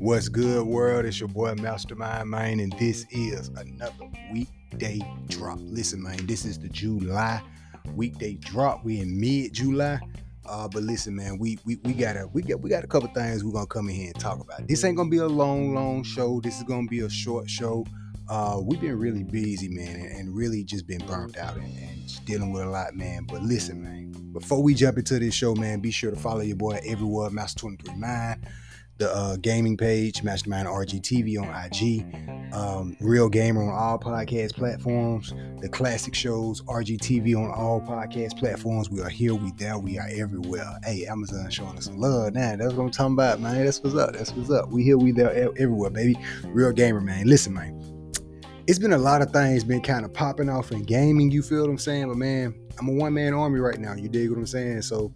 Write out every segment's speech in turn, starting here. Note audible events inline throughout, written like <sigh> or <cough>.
What's good, world? It's your boy Mastermind Man, and this is another weekday drop. Listen, man, this is the July weekday drop. We in mid-July. Uh, but listen, man, we we we got a we got we got a couple things we're gonna come in here and talk about. This ain't gonna be a long, long show. This is gonna be a short show. Uh, we've been really busy, man, and, and really just been burnt out and, and dealing with a lot, man. But listen, man, before we jump into this show, man, be sure to follow your boy everywhere, Master 23 Mind the uh, gaming page, Mastermind RGTV on IG, um, Real Gamer on all podcast platforms, the classic shows, RGTV on all podcast platforms. We are here, we there, we are everywhere. Hey, Amazon showing us some love now. That's what I'm talking about, man. That's what's up. That's what's up. We here, we there, everywhere, baby. Real Gamer, man. Listen, man. It's been a lot of things been kind of popping off in gaming, you feel what I'm saying? But man, I'm a one man army right now. You dig what I'm saying? So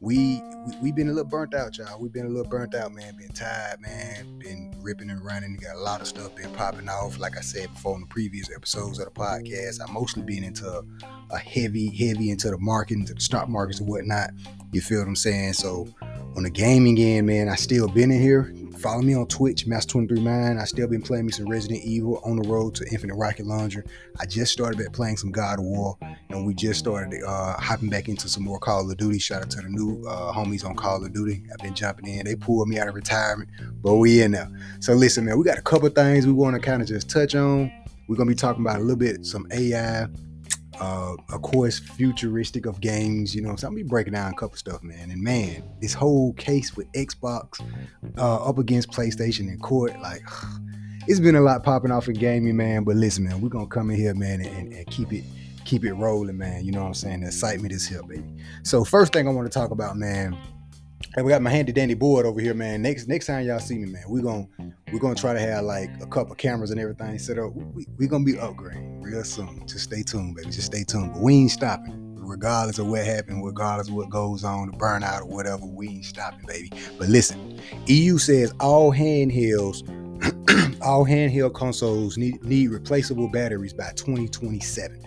we, we we been a little burnt out, y'all. We've been a little burnt out, man. Been tired, man. Been ripping and running. Got a lot of stuff been popping off. Like I said before in the previous episodes of the podcast, I mostly been into a heavy, heavy into the market, into the stock markets and whatnot. You feel what I'm saying? So on the gaming end, man, I still been in here. Follow me on Twitch, Master23Mind. I still been playing me some Resident Evil on the road to Infinite Rocket Launcher. I just started back playing some God of War, and we just started uh, hopping back into some more Call of Duty. Shout out to the new uh, homies on Call of Duty. I've been jumping in. They pulled me out of retirement, but we in there. So listen, man, we got a couple things we want to kind of just touch on. We're gonna be talking about a little bit some AI, uh, of course, futuristic of games. You know, so I'm be breaking down a couple stuff, man. And man, this whole case with Xbox uh, up against PlayStation in court, like <sighs> it's been a lot popping off in gaming, man. But listen, man, we're gonna come in here, man, and, and keep it keep it rolling, man. You know what I'm saying? The excitement is here, baby. So first thing I want to talk about, man. And we got my handy dandy board over here, man. Next next time y'all see me, man, we're gonna we're gonna try to have like a couple cameras and everything set up. We, we gonna be upgrading real soon. Just stay tuned, baby. Just stay tuned. But we ain't stopping. Regardless of what happened, regardless of what goes on, the burnout or whatever, we ain't stopping, baby. But listen, EU says all handhelds, <clears throat> all handheld consoles need, need replaceable batteries by 2027.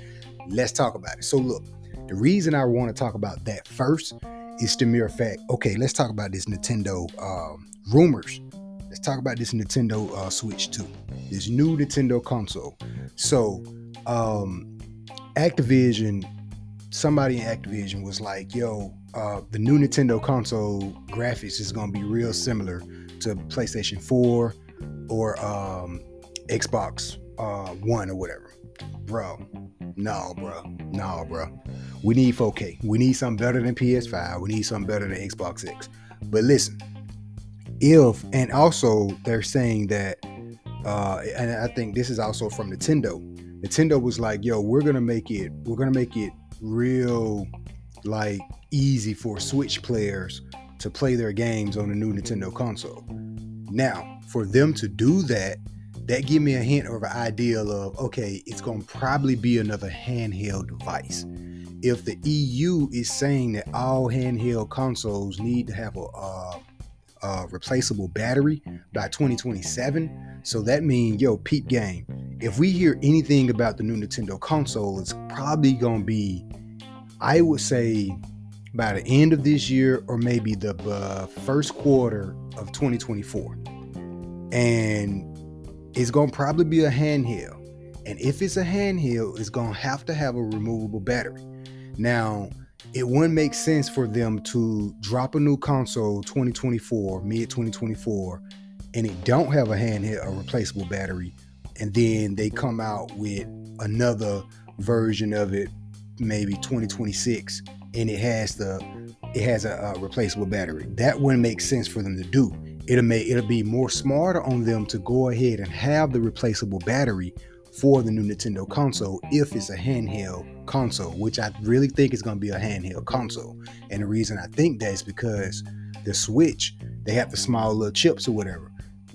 Let's talk about it. So look, the reason I want to talk about that first is the mere fact. Okay, let's talk about this Nintendo um, rumors. Let's talk about this Nintendo uh, Switch 2, this new Nintendo console. So, um, Activision, somebody in Activision was like, "Yo, uh, the new Nintendo console graphics is gonna be real similar to PlayStation 4 or um, Xbox uh, One or whatever." Bro, no, bro, no, bro. We need 4K. We need something better than PS5. We need something better than Xbox X. But listen, if and also they're saying that, uh, and I think this is also from Nintendo. Nintendo was like, "Yo, we're gonna make it. We're gonna make it real, like easy for Switch players to play their games on the new Nintendo console." Now, for them to do that, that give me a hint or an idea of okay, it's gonna probably be another handheld device. If the EU is saying that all handheld consoles need to have a, uh, a replaceable battery by 2027, so that means yo, peep game. If we hear anything about the new Nintendo console, it's probably gonna be, I would say, by the end of this year or maybe the uh, first quarter of 2024. And it's gonna probably be a handheld. And if it's a handheld, it's gonna have to have a removable battery. Now, it wouldn't make sense for them to drop a new console 2024, mid 2024, and it don't have a handheld, a replaceable battery, and then they come out with another version of it, maybe 2026, and it has the it has a, a replaceable battery. That wouldn't make sense for them to do it'll make it'll be more smarter on them to go ahead and have the replaceable battery for the new Nintendo console if it's a handheld console, which I really think is going to be a handheld console. And the reason I think that is because the Switch, they have the small little chips or whatever.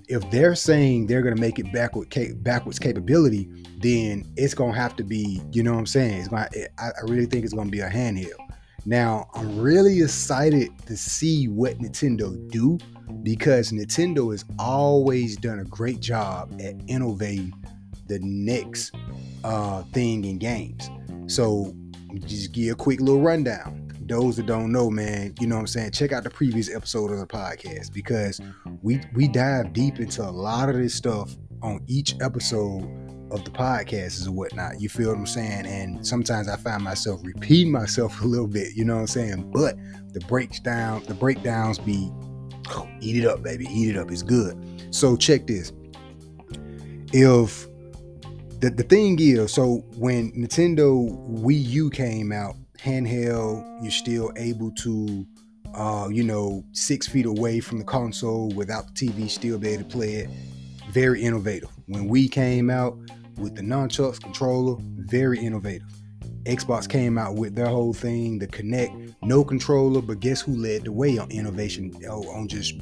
If they're saying they're going to make it backward backwards capability, then it's going to have to be, you know what I'm saying? It's going I really think it's going to be a handheld. Now, I'm really excited to see what Nintendo do because Nintendo has always done a great job at innovating the next uh, thing in games. So, just give a quick little rundown. those that don't know, man, you know what I'm saying, check out the previous episode of the podcast because we we dive deep into a lot of this stuff on each episode of the podcasts and whatnot. You feel what I'm saying? And sometimes I find myself repeating myself <laughs> a little bit, you know what I'm saying? But the breakdown, the breakdowns be oh, <sighs> eat it up, baby. Eat it up. It's good. So check this. If the, the thing is, so when Nintendo Wii U came out, handheld, you're still able to uh, you know, six feet away from the console without the TV still be able to play it. Very innovative. When Wii came out with the nunchucks controller, very innovative. Xbox came out with their whole thing, the Kinect, no controller, but guess who led the way on innovation, oh, on just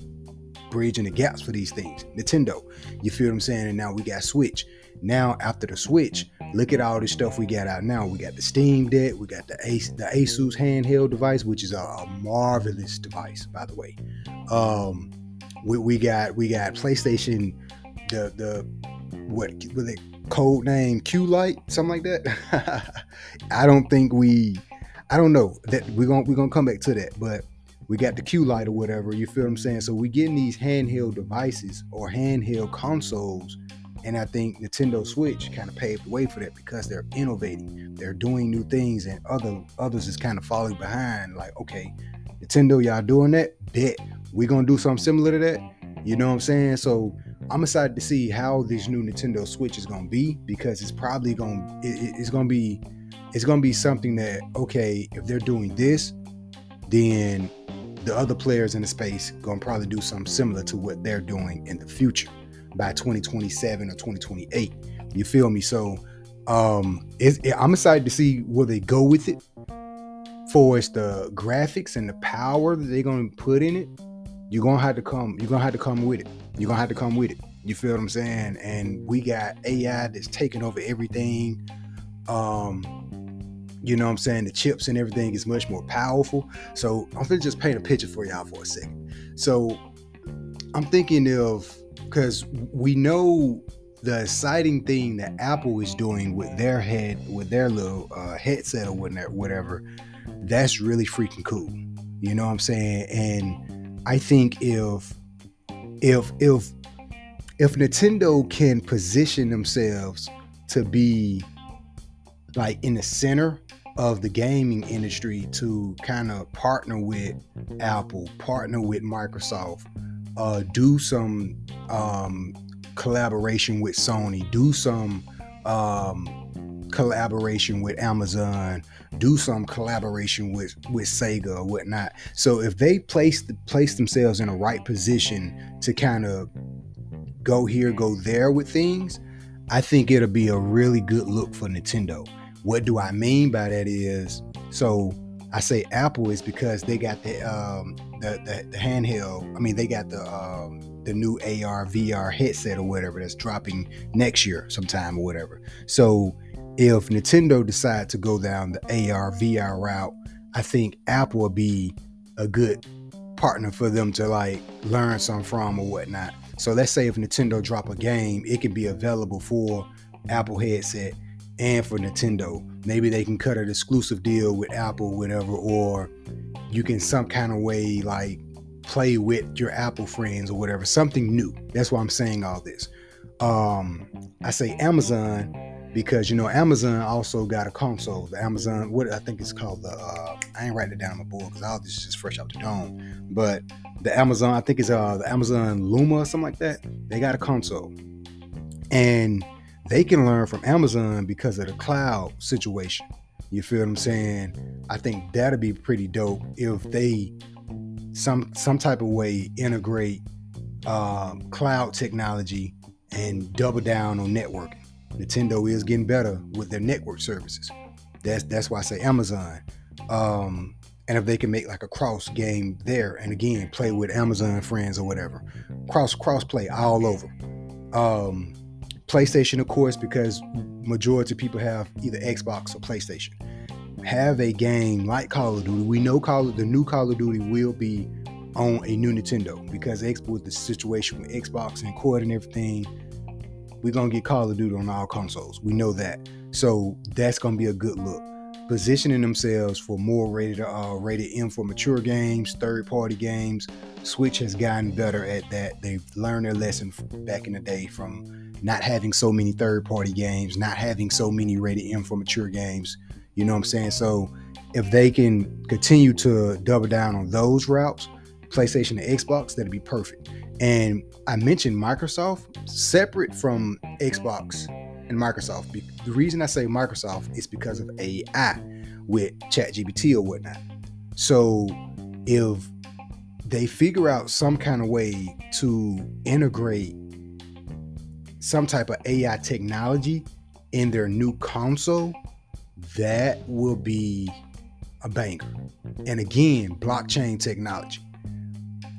bridging the gaps for these things? Nintendo. You feel what I'm saying? And now Wii got Switch. Now after the Switch, look at all the stuff we got out now. We got the Steam Deck, we got the the Asus handheld device, which is a, a marvelous device, by the way. Um, we, we got we got PlayStation, the the what what they code name Q Lite, something like that. <laughs> I don't think we, I don't know that we're gonna we're gonna come back to that, but we got the Q Lite or whatever. You feel what I'm saying? So we getting these handheld devices or handheld consoles, and I think Nintendo Switch kind of paved the way for that because they're innovating, they're doing new things, and other others is kind of falling behind. Like, okay, Nintendo, y'all doing that? Bet we gonna do something similar to that. You know what I'm saying? So I'm excited to see how this new Nintendo Switch is gonna be because it's probably gonna it, it's gonna be it's gonna be something that okay if they're doing this, then the other players in the space gonna probably do something similar to what they're doing in the future by 2027 or 2028. You feel me? So um it, I'm excited to see where they go with it. For the graphics and the power that they're gonna put in it, you're gonna have to come. You're gonna have to come with it. You're gonna have to come with it. You feel what I'm saying? And we got AI that's taking over everything. Um, you know what I'm saying? The chips and everything is much more powerful. So I'm gonna just paint a picture for y'all for a second. So I'm thinking of because we know the exciting thing that Apple is doing with their head, with their little uh, headset or whatever, that's really freaking cool. You know what I'm saying? And I think if if if if Nintendo can position themselves to be like in the center of the gaming industry to kind of partner with Apple, partner with Microsoft, uh, do some um, collaboration with Sony, do some um, collaboration with Amazon, do some collaboration with with Sega or whatnot. So if they place the, place themselves in a right position to kind of go here, go there with things, I think it'll be a really good look for Nintendo. What do I mean by that is so I say Apple is because they got the um the, the, the handheld. I mean they got the um the new AR VR headset or whatever that's dropping next year sometime or whatever. So if Nintendo decide to go down the AR VR route, I think Apple will be a good partner for them to like learn some from or whatnot. So let's say if Nintendo drop a game, it can be available for Apple headset and for Nintendo. Maybe they can cut an exclusive deal with Apple, whatever, or you can some kind of way like play with your Apple friends or whatever. Something new. That's why I'm saying all this. Um, I say Amazon because you know Amazon also got a console. The Amazon, what I think it's called the uh, I ain't writing it down on my board because all this is just fresh out the dome. But the Amazon, I think it's uh the Amazon Luna or something like that. They got a console, and they can learn from Amazon because of the cloud situation. You feel what I'm saying? I think that'd be pretty dope if they some some type of way integrate um, cloud technology and double down on networking. Nintendo is getting better with their network services. That's that's why I say Amazon. Um, and if they can make like a cross game there, and again play with Amazon friends or whatever, cross cross play all over. Um, PlayStation, of course, because majority of people have either Xbox or PlayStation. Have a game like Call of Duty. We know Call of the new Call of Duty will be on a new Nintendo because with the situation with Xbox and cord and everything, we're gonna get Call of Duty on all consoles. We know that. So that's gonna be a good look. positioning themselves for more rated uh, rated M for mature games, third party games. Switch has gotten better at that. They've learned their lesson back in the day from not having so many third party games, not having so many rated M for mature games. You know what I'm saying? So if they can continue to double down on those routes, PlayStation and Xbox, that'd be perfect. And I mentioned Microsoft separate from Xbox and Microsoft. The reason I say Microsoft is because of AI with ChatGPT or whatnot. So if they figure out some kind of way to integrate some type of AI technology in their new console, that will be a banger. And again, blockchain technology.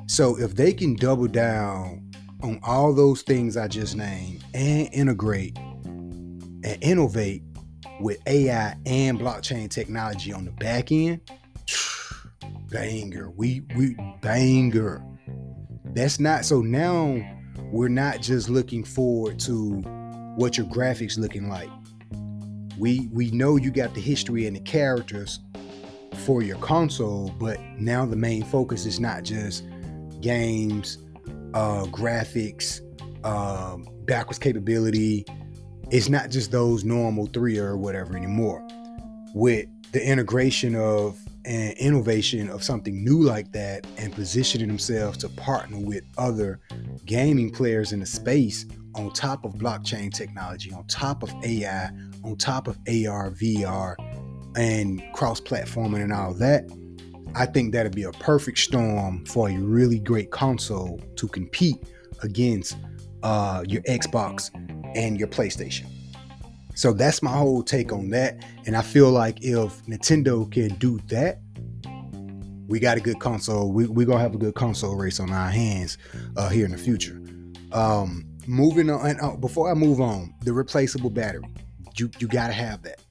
So if they can double down on all those things I just named and integrate and innovate with AI and blockchain technology on the back end, <sighs> banger. We we banger. That's not so now we're not just looking forward to what your graphics looking like. We we know you got the history and the characters for your console, but now the main focus is not just games, uh, graphics, um, backwards capability, it's not just those normal three or whatever anymore. With the integration of and innovation of something new like that and positioning themselves to partner with other gaming players in the space on top of blockchain technology, on top of AI, on top of AR, VR, and cross platforming and all that, I think that'd be a perfect storm for a really great console to compete against uh, your Xbox and your PlayStation. So that's my whole take on that. And I feel like if Nintendo can do that, we got a good console. We, we're going to have a good console race on our hands uh, here in the future. Um, moving on, and, uh, before I move on, the replaceable battery, you, you got to have that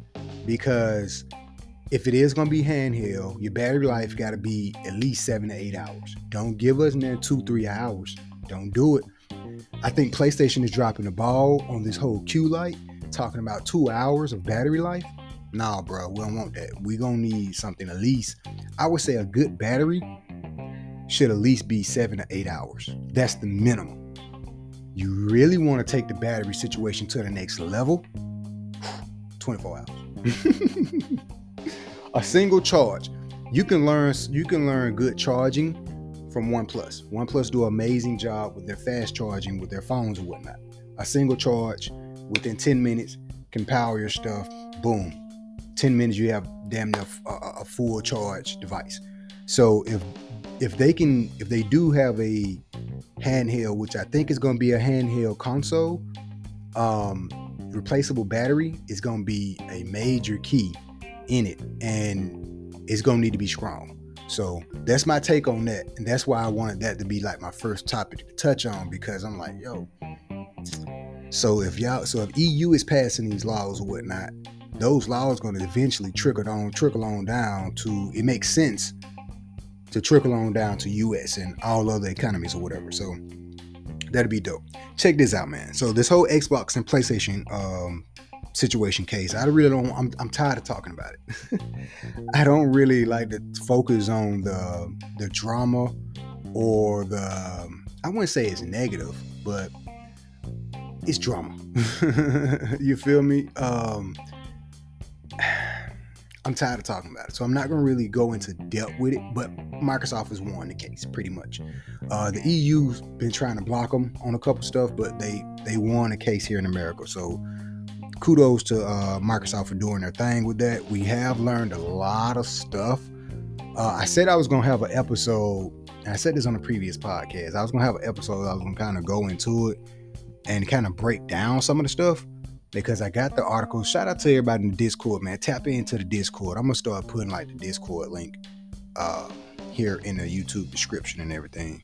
because if it is going to be handheld, your battery life got to be at least seven to eight hours. Don't give us in two, three hours. Don't do it. I think PlayStation is dropping the ball on this whole Q Lite, talking about two hours of battery life. Nah, bro, we don't want that. we going to need something at least, I would say a good battery should at least be seven to eight hours. That's the minimum. You really want to take the battery situation to the next level, <sighs> 24 hours. <laughs> a single charge. You can learn you can learn good charging from OnePlus. OnePlus do an amazing job with their fast charging with their phones and whatnot. A single charge within 10 minutes can power your stuff. Boom. 10 minutes you have damn near a, a full charge device. So if if they can if they do have a handheld, which I think is going to be a handheld console, um, replaceable battery is going to be a major key in it, and it's going to need to be strong. So that's my take on that. And that's why I wanted that to be like my first topic to touch on because I'm like, yo. So if y'all so if EU is passing these laws or whatnot, those laws gonna eventually trickle on, trickle on down to it makes sense to trickle on down to US and all other economies or whatever. So that'd be dope. Check this out, man. So this whole Xbox and PlayStation um, situation case. I really don't. I'm, I'm tired of talking about it. <laughs> I don't really like to focus on the the drama or the. I wouldn't say it's negative, but it's drama. <laughs> you feel me? Um, <sighs> I'm tired of talking about it, so I'm not gonna really go into depth with it. But Microsoft has won the case pretty much. Uh, the EU's been trying to block them on a couple stuff, but they they won a case here in America. So kudos to uh, Microsoft for doing their thing with that. We have learned a lot of stuff. Uh, I said I was gonna have an episode, I said this on a previous podcast. I was gonna have an episode. I was gonna kind of go into it and kind of break down some of the stuff because I got the article. Shout out to everybody in the Discord, man. Tap into the Discord. I'm gonna start putting like the Discord link uh, here in the YouTube description and everything.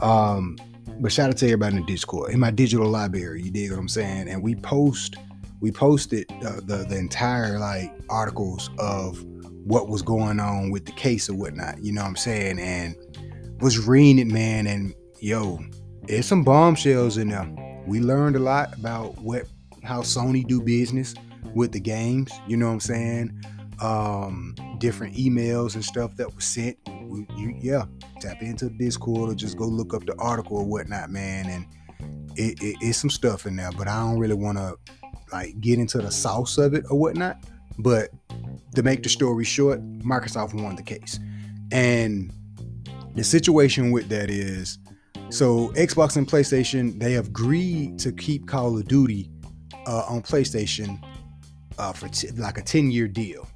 Um, but shout out to everybody in the Discord in my digital library. You dig what I'm saying? And we post we posted the the entire like articles of what was going on with the case or whatnot. You know what I'm saying? And was reading it, man. And yo, there's some bombshells in there. We learned a lot about what how Sony do business with the games. You know what I'm saying? um, different emails and stuff that was sent. We, you, yeah, tap into Discord or just go look up the article or whatnot, man. And it, it, it's some stuff in there, but I don't really want to like get into the sauce of it or whatnot. But to make the story short, Microsoft won the case. And the situation with that is so Xbox and PlayStation, they have agreed to keep Call of Duty uh, on PlayStation uh, for t- like a 10 year deal.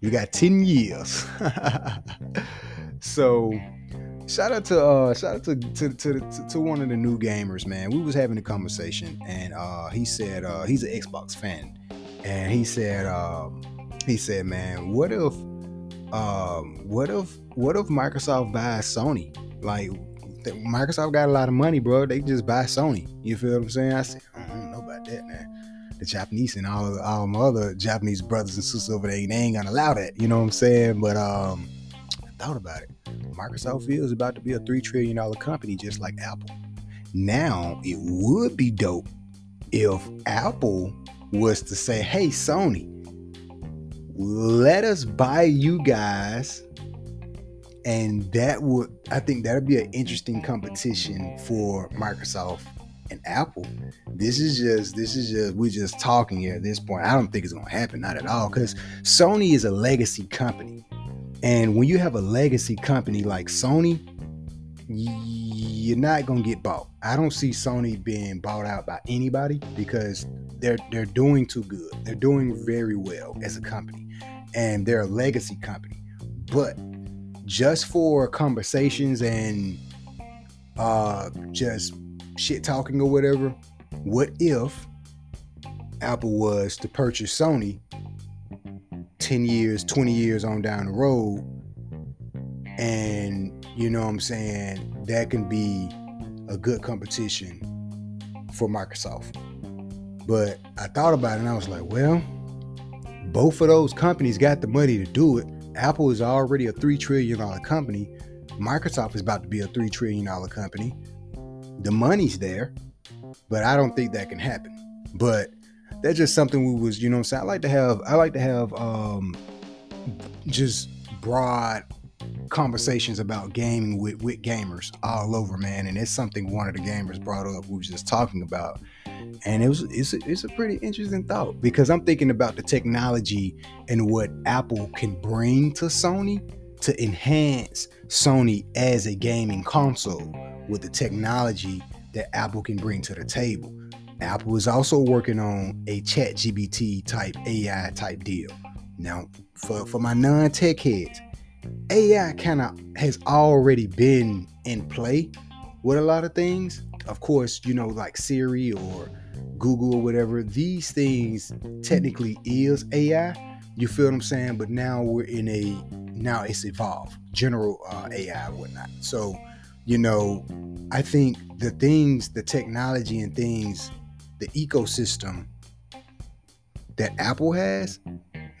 You got 10 years. <laughs> so shout out to uh shout out to to, to to, one of the new gamers, man. We was having a conversation and uh he said uh he's an Xbox fan. And he said um he said, man, what if um what if what if Microsoft buys Sony? Like Microsoft got a lot of money, bro. They just buy Sony. You feel what I'm saying? I said, I don't know about that, man. The Japanese and all all my other Japanese brothers and sisters over there, they ain't gonna allow that. You know what I'm saying? But um, I thought about it. Microsoft feels about to be a three trillion dollar company, just like Apple. Now, it would be dope if Apple was to say, "Hey, Sony, let us buy you guys." And that would, I think, that'd be an interesting competition for Microsoft and Apple. This is just, this is just, we're just talking here at this point. I don't think it's gonna happen, not at all, because Sony is a legacy company. And when you have a legacy company like Sony, you're not gonna get bought. I don't see Sony being bought out by anybody because they're they're doing too good. They're doing very well as a company, and they're a legacy company. But just for conversations and uh, just shit talking or whatever, what if Apple was to purchase Sony 10 years, 20 years on down the road. And, you know what I'm saying, that can be a good competition for Microsoft. But I thought about it and I was like, well, both of those companies got the money to do it. Apple is already a $3 trillion company. Microsoft is about to be a $3 trillion company. The money's there, but I don't think that can happen. But that's just something we was, you know I'm saying? I like to have I like to have um just broad conversations about gaming with with gamers all over, man. And it's something one of the gamers brought up we was just talking about. And it was it's a, it's a pretty interesting thought because I'm thinking about the technology and what Apple can bring to Sony to enhance Sony as a gaming console with the technology that Apple can bring to the table. Apple is also working on a chat GBT type AI type deal. Now, for, for my non-tech heads, AI kind of has already been in play with a lot of things. Of course, you know, like Siri or Google or whatever, these things technically is AI. You feel what I'm saying? But now we're in a now it's evolved, general uh, AI whatnot. So, you know, I think the things, the technology and things the ecosystem that Apple has,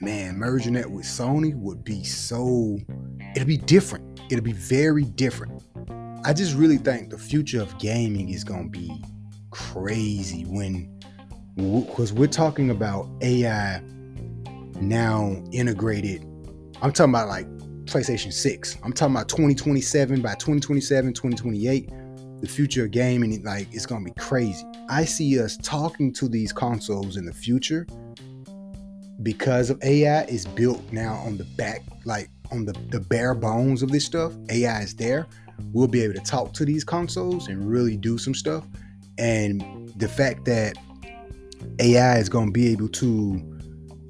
man, merging that with Sony would be so it'll be different. It'll be very different. I just really think the future of gaming is going to be crazy when because we're talking about AI now integrated. I'm talking about like PlayStation 6. I'm talking about 2027 by 2027, 2028 the future of gaming, like it's gonna be crazy. I see us talking to these consoles in the future because of AI is built now on the back, like on the, the bare bones of this stuff. AI is there. We'll be able to talk to these consoles and really do some stuff. And the fact that AI is gonna be able to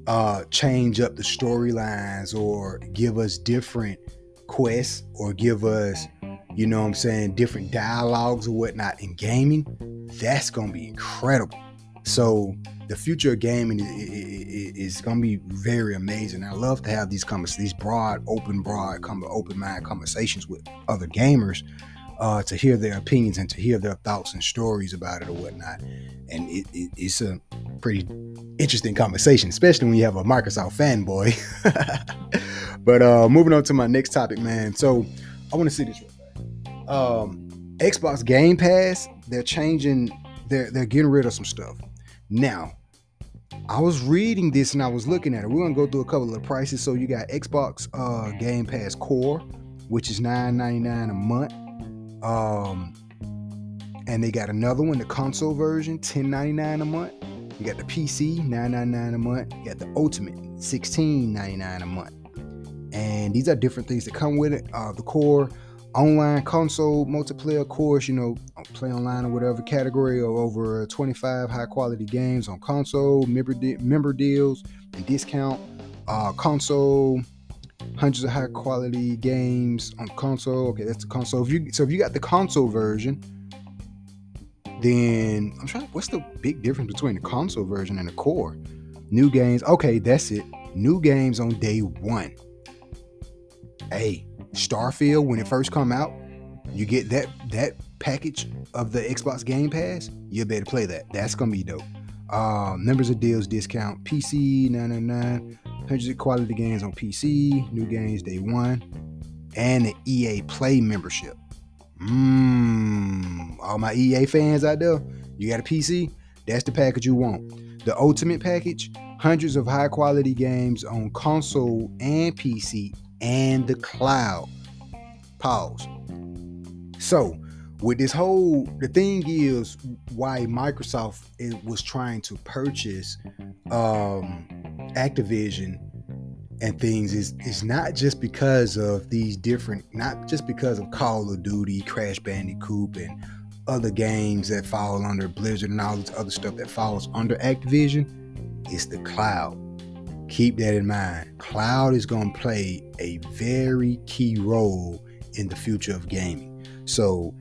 uh, change up the storylines or give us different quests or give us you know what I'm saying, different dialogues or whatnot in gaming, that's gonna be incredible. So the future of gaming is, gonna be very amazing. I love to have these conversations, these broad, open, broad, open mind conversations with other gamers uh, to hear their opinions and to hear their thoughts and stories about it or whatnot. And it, it, it's a pretty interesting conversation, especially when you have a Microsoft fanboy. <laughs> but uh, moving on to my next topic, man. So I want to see this um, Xbox Game Pass, they're changing, they're they're getting rid of some stuff. Now, I was reading this and I was looking at it. We're gonna go through a couple of the prices. So you got Xbox uh, Game Pass Core, which is $9.99 a month. Um, and they got another one, the console version, $10.99 a month. You got the PC, $9.99 a month. You got the Ultimate, $16.99 a month. And these are different things that come with it. Uh, the core online console multiplayer course, you know, play online or whatever category of over 25 high quality games on console, member, de- member deals and discount. Uh, console, hundreds of high quality games on console. Okay, that's the console. If you so if you got the console version, then I'm trying. What's the big difference between the console version and the core? New games. Okay, that's it. New games on day one. Hey, Starfield when it first come out, you get that that package of the Xbox Game Pass. You'll be able to play that. That's gonna be dope. Uh, members of deals discount PC 999 hundreds of quality games on PC, new games day one, and the EA Play membership. Mmm, all my EA fans out there, you got a PC? That's the package you want. The Ultimate package, hundreds of high quality games on console and PC and the cloud. Pause. So, with this whole, the thing is why Microsoft was trying to purchase um, Activision and things is is not just because of these different, not just because of Call of Duty, Crash Bandicoot, and other games that fall under Blizzard and all this other stuff that falls under Activision. It's the cloud. Keep that in mind. Cloud is going to play a very key role in the future of gaming. So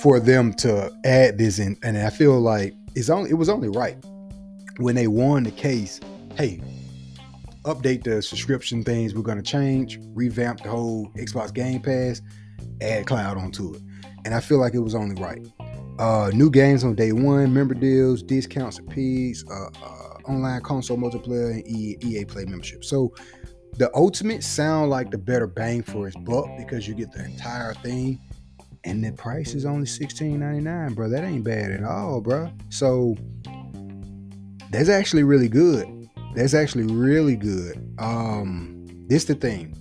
for them to add this in, and I feel like it's only it was only right when they won the case. Hey, update the subscription things. We're gonna change, revamp the whole Xbox Game Pass, add cloud onto it, and I feel like it was only right. Uh, new games on day one, member deals, discounts, and peas. Uh, uh, online console multiplayer and EA Play membership. So the ultimate sound like the better bang for its buck because you get the entire thing. And the price is only $16.99, bro. That ain't bad at all, bro. So that's actually really good. That's actually really good. Um, this the thing.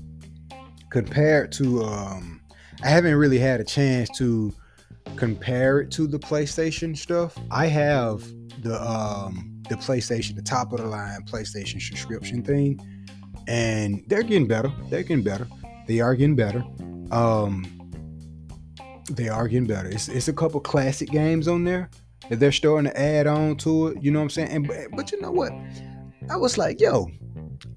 Compared to um, I haven't really had a chance to compare it to the PlayStation stuff. I have the um the PlayStation, the top of the line PlayStation subscription thing, and they're getting better. They're getting better. They are getting better. Um, they are getting better. It's, it's a couple classic games on there that they're starting to add on to it. You know what I'm saying? And but, but you know what? I was like, yo,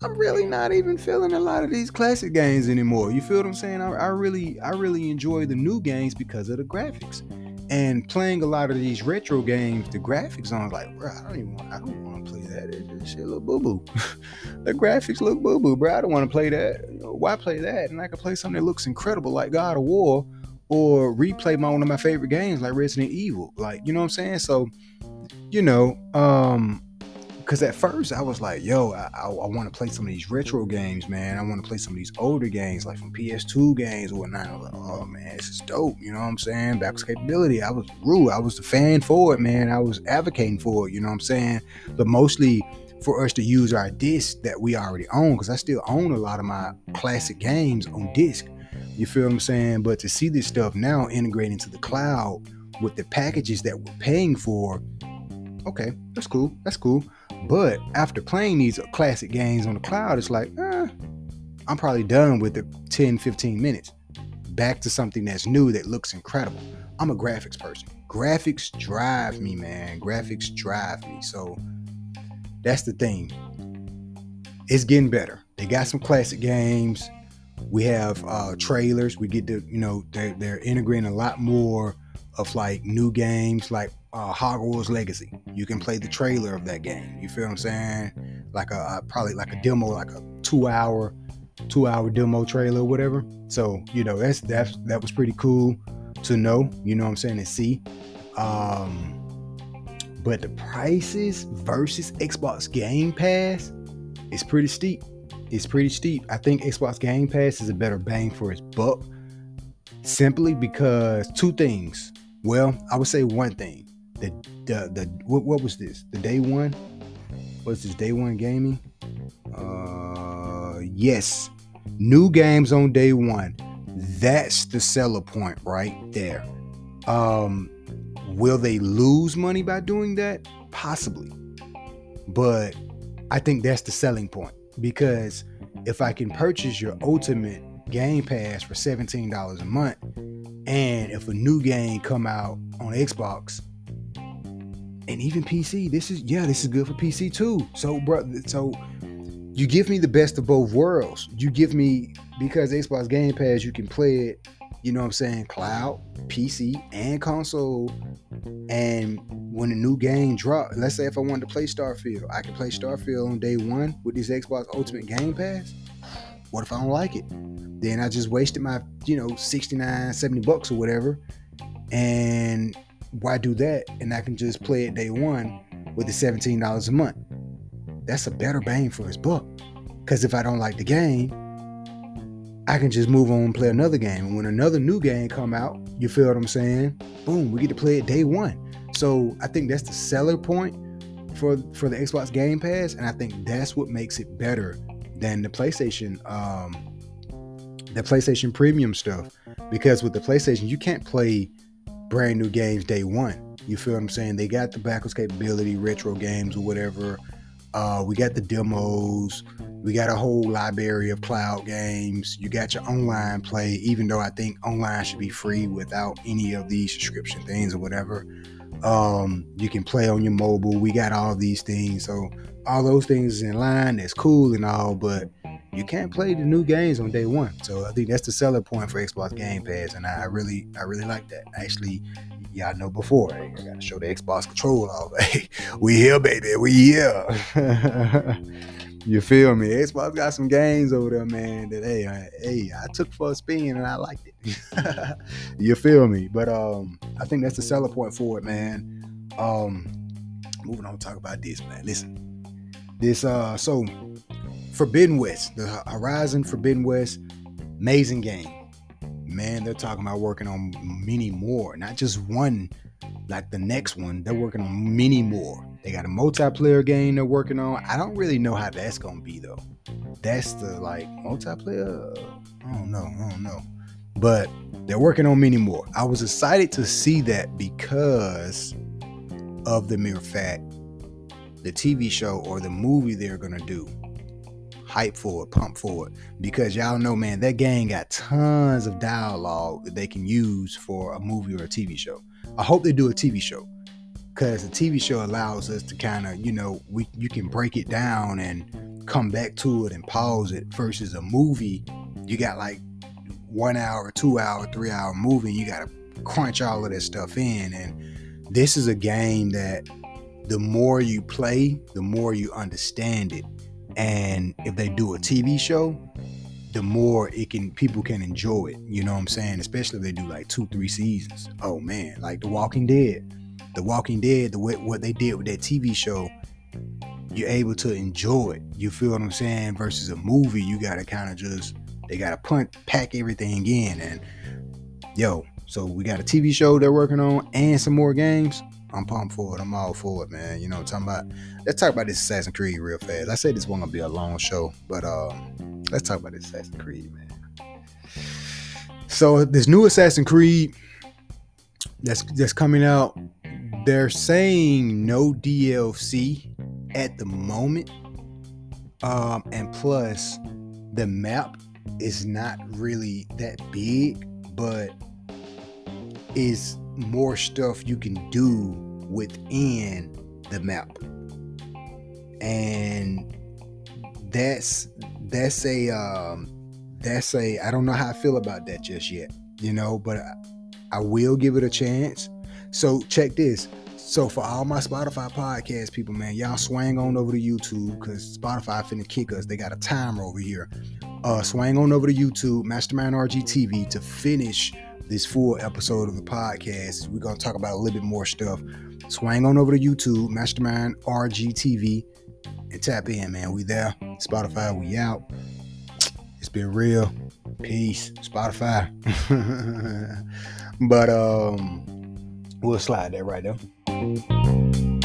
I'm really not even feeling a lot of these classic games anymore. You feel what I'm saying? I, I really, I really enjoy the new games because of the graphics. And playing a lot of these retro games, the graphics on like, bro, I don't even want, I don't want to play that. It, it shit look boo boo. <laughs> the graphics look boo boo, bro. I don't want to play that. Why play that? And I could play something that looks incredible like God of War, or replay my one of my favorite games like Resident Evil. Like, you know what I'm saying? So, you know, um, because at first I was like, yo, I, I, I want to play some of these retro games, man. I want to play some of these older games, like from PS2 games or whatnot. I was like, oh man, this is dope. You know what I'm saying? Backwards capability. I was rude. I was the fan for it, man. I was advocating for it. You know what I'm saying? But mostly for us to use our disc that we already own, because I still own a lot of my classic games on disc. You feel what I'm saying? But to see this stuff now integrate into the cloud with the packages that we're paying for, okay, that's cool. That's cool. But after playing these classic games on the cloud, it's like, eh, I'm probably done with the 10, 15 minutes. Back to something that's new that looks incredible. I'm a graphics person. Graphics drive me, man. Graphics drive me. So that's the thing. It's getting better. They got some classic games. We have uh, trailers. We get to, you know, they're, they're integrating a lot more of like new games. Like uh, Hogwarts Legacy. You can play the trailer of that game. You feel what I'm saying? Like a, a probably like a demo, like a two hour, two hour demo trailer, whatever. So you know that's that's that was pretty cool to know. You know what I'm saying to see. Um, but the prices versus Xbox Game Pass is pretty steep. It's pretty steep. I think Xbox Game Pass is a better bang for its buck simply because two things. Well, I would say one thing the the, the what, what was this? The day one? what's this day one gaming? Uh, yes, new games on day one. That's the seller point right there. Um, will they lose money by doing that? Possibly, but I think that's the selling point because if I can purchase your ultimate Game Pass for $17 a month, and if a new game come out on Xbox and even PC, this is yeah, this is good for PC too. So, bro, so you give me the best of both worlds. You give me because Xbox Game Pass, you can play it. You know what I'm saying? Cloud, PC, and console. And when a new game drop, let's say if I wanted to play Starfield, I can play Starfield on day one with this Xbox Ultimate Game Pass. What if I don't like it? Then I just wasted my, you know, 69, 70 bucks or whatever. And why do that? And I can just play it day one with the $17 a month. That's a better bang for his buck. Because if I don't like the game, I can just move on and play another game. And when another new game come out, you feel what I'm saying? Boom, we get to play it day one. So I think that's the seller point for for the Xbox Game Pass, and I think that's what makes it better than the PlayStation um, the PlayStation Premium stuff. Because with the PlayStation, you can't play brand new games day one. You feel what I'm saying? They got the backwards capability, retro games or whatever. Uh, we got the demos. We got a whole library of cloud games. You got your online play, even though I think online should be free without any of these subscription things or whatever. Um, you can play on your mobile. We got all these things. So all those things in line. That's cool and all, but you can't play the new games on day one. So I think that's the selling point for Xbox Game Pass, and I, really, I really like that. Actually, y'all know before, I gotta show the Xbox control off. Hey, <laughs> we here, baby, we here. <laughs> you feel me? Xbox got some games over there, man. That hey, I, hey, I took for a spin and I liked it. <laughs> you feel me? But um, I think that's the selling point for it, man. Um, moving on, talk about this, man. Listen, this uh, so Forbidden West, the Horizon Forbidden West, amazing game. Man, they're talking about working on many more, not just one like the next one. They're working on many more. They got a multiplayer game they're working on. I don't really know how that's gonna be though. That's the like multiplayer. I don't know. I don't know. But they're working on many more. I was excited to see that because of the mere fact the TV show or the movie they're gonna do hype for it, pump for it. Because y'all know, man, that gang got tons of dialogue that they can use for a movie or a TV show. I hope they do a TV show. Cause the TV show allows us to kind of, you know, we you can break it down and come back to it and pause it versus a movie. You got like one hour, two hour, three hour movie, you gotta crunch all of that stuff in. And this is a game that the more you play, the more you understand it. And if they do a TV show, the more it can people can enjoy it. You know what I'm saying? Especially if they do like two, three seasons. Oh man, like The Walking Dead. The Walking Dead, the way what they did with that TV show, you're able to enjoy it. You feel what I'm saying? Versus a movie, you gotta kind of just they gotta punt pack everything in and yo. So we got a TV show they're working on and some more games. I'm pumped for it. I'm all for it, man. You know what I'm talking about? Let's talk about this Assassin's Creed real fast. I said this one gonna be a long show, but uh, let's talk about this Assassin's Creed, man. So this new Assassin's Creed that's that's coming out, they're saying no DLC at the moment. Um, and plus the map is not really that big, but is more stuff you can do within the map. And that's that's a um that's a I don't know how I feel about that just yet, you know, but I, I will give it a chance. So check this. So for all my Spotify podcast people, man, y'all swang on over to YouTube because Spotify finna kick us. They got a timer over here. Uh swang on over to YouTube, Mastermind RG TV to finish this full episode of the podcast. We're gonna talk about a little bit more stuff. Swang on over to YouTube, Mastermind RGTV, and tap in, man. We there. Spotify, we out. It's been real. Peace. Spotify. <laughs> but um we'll slide that right there.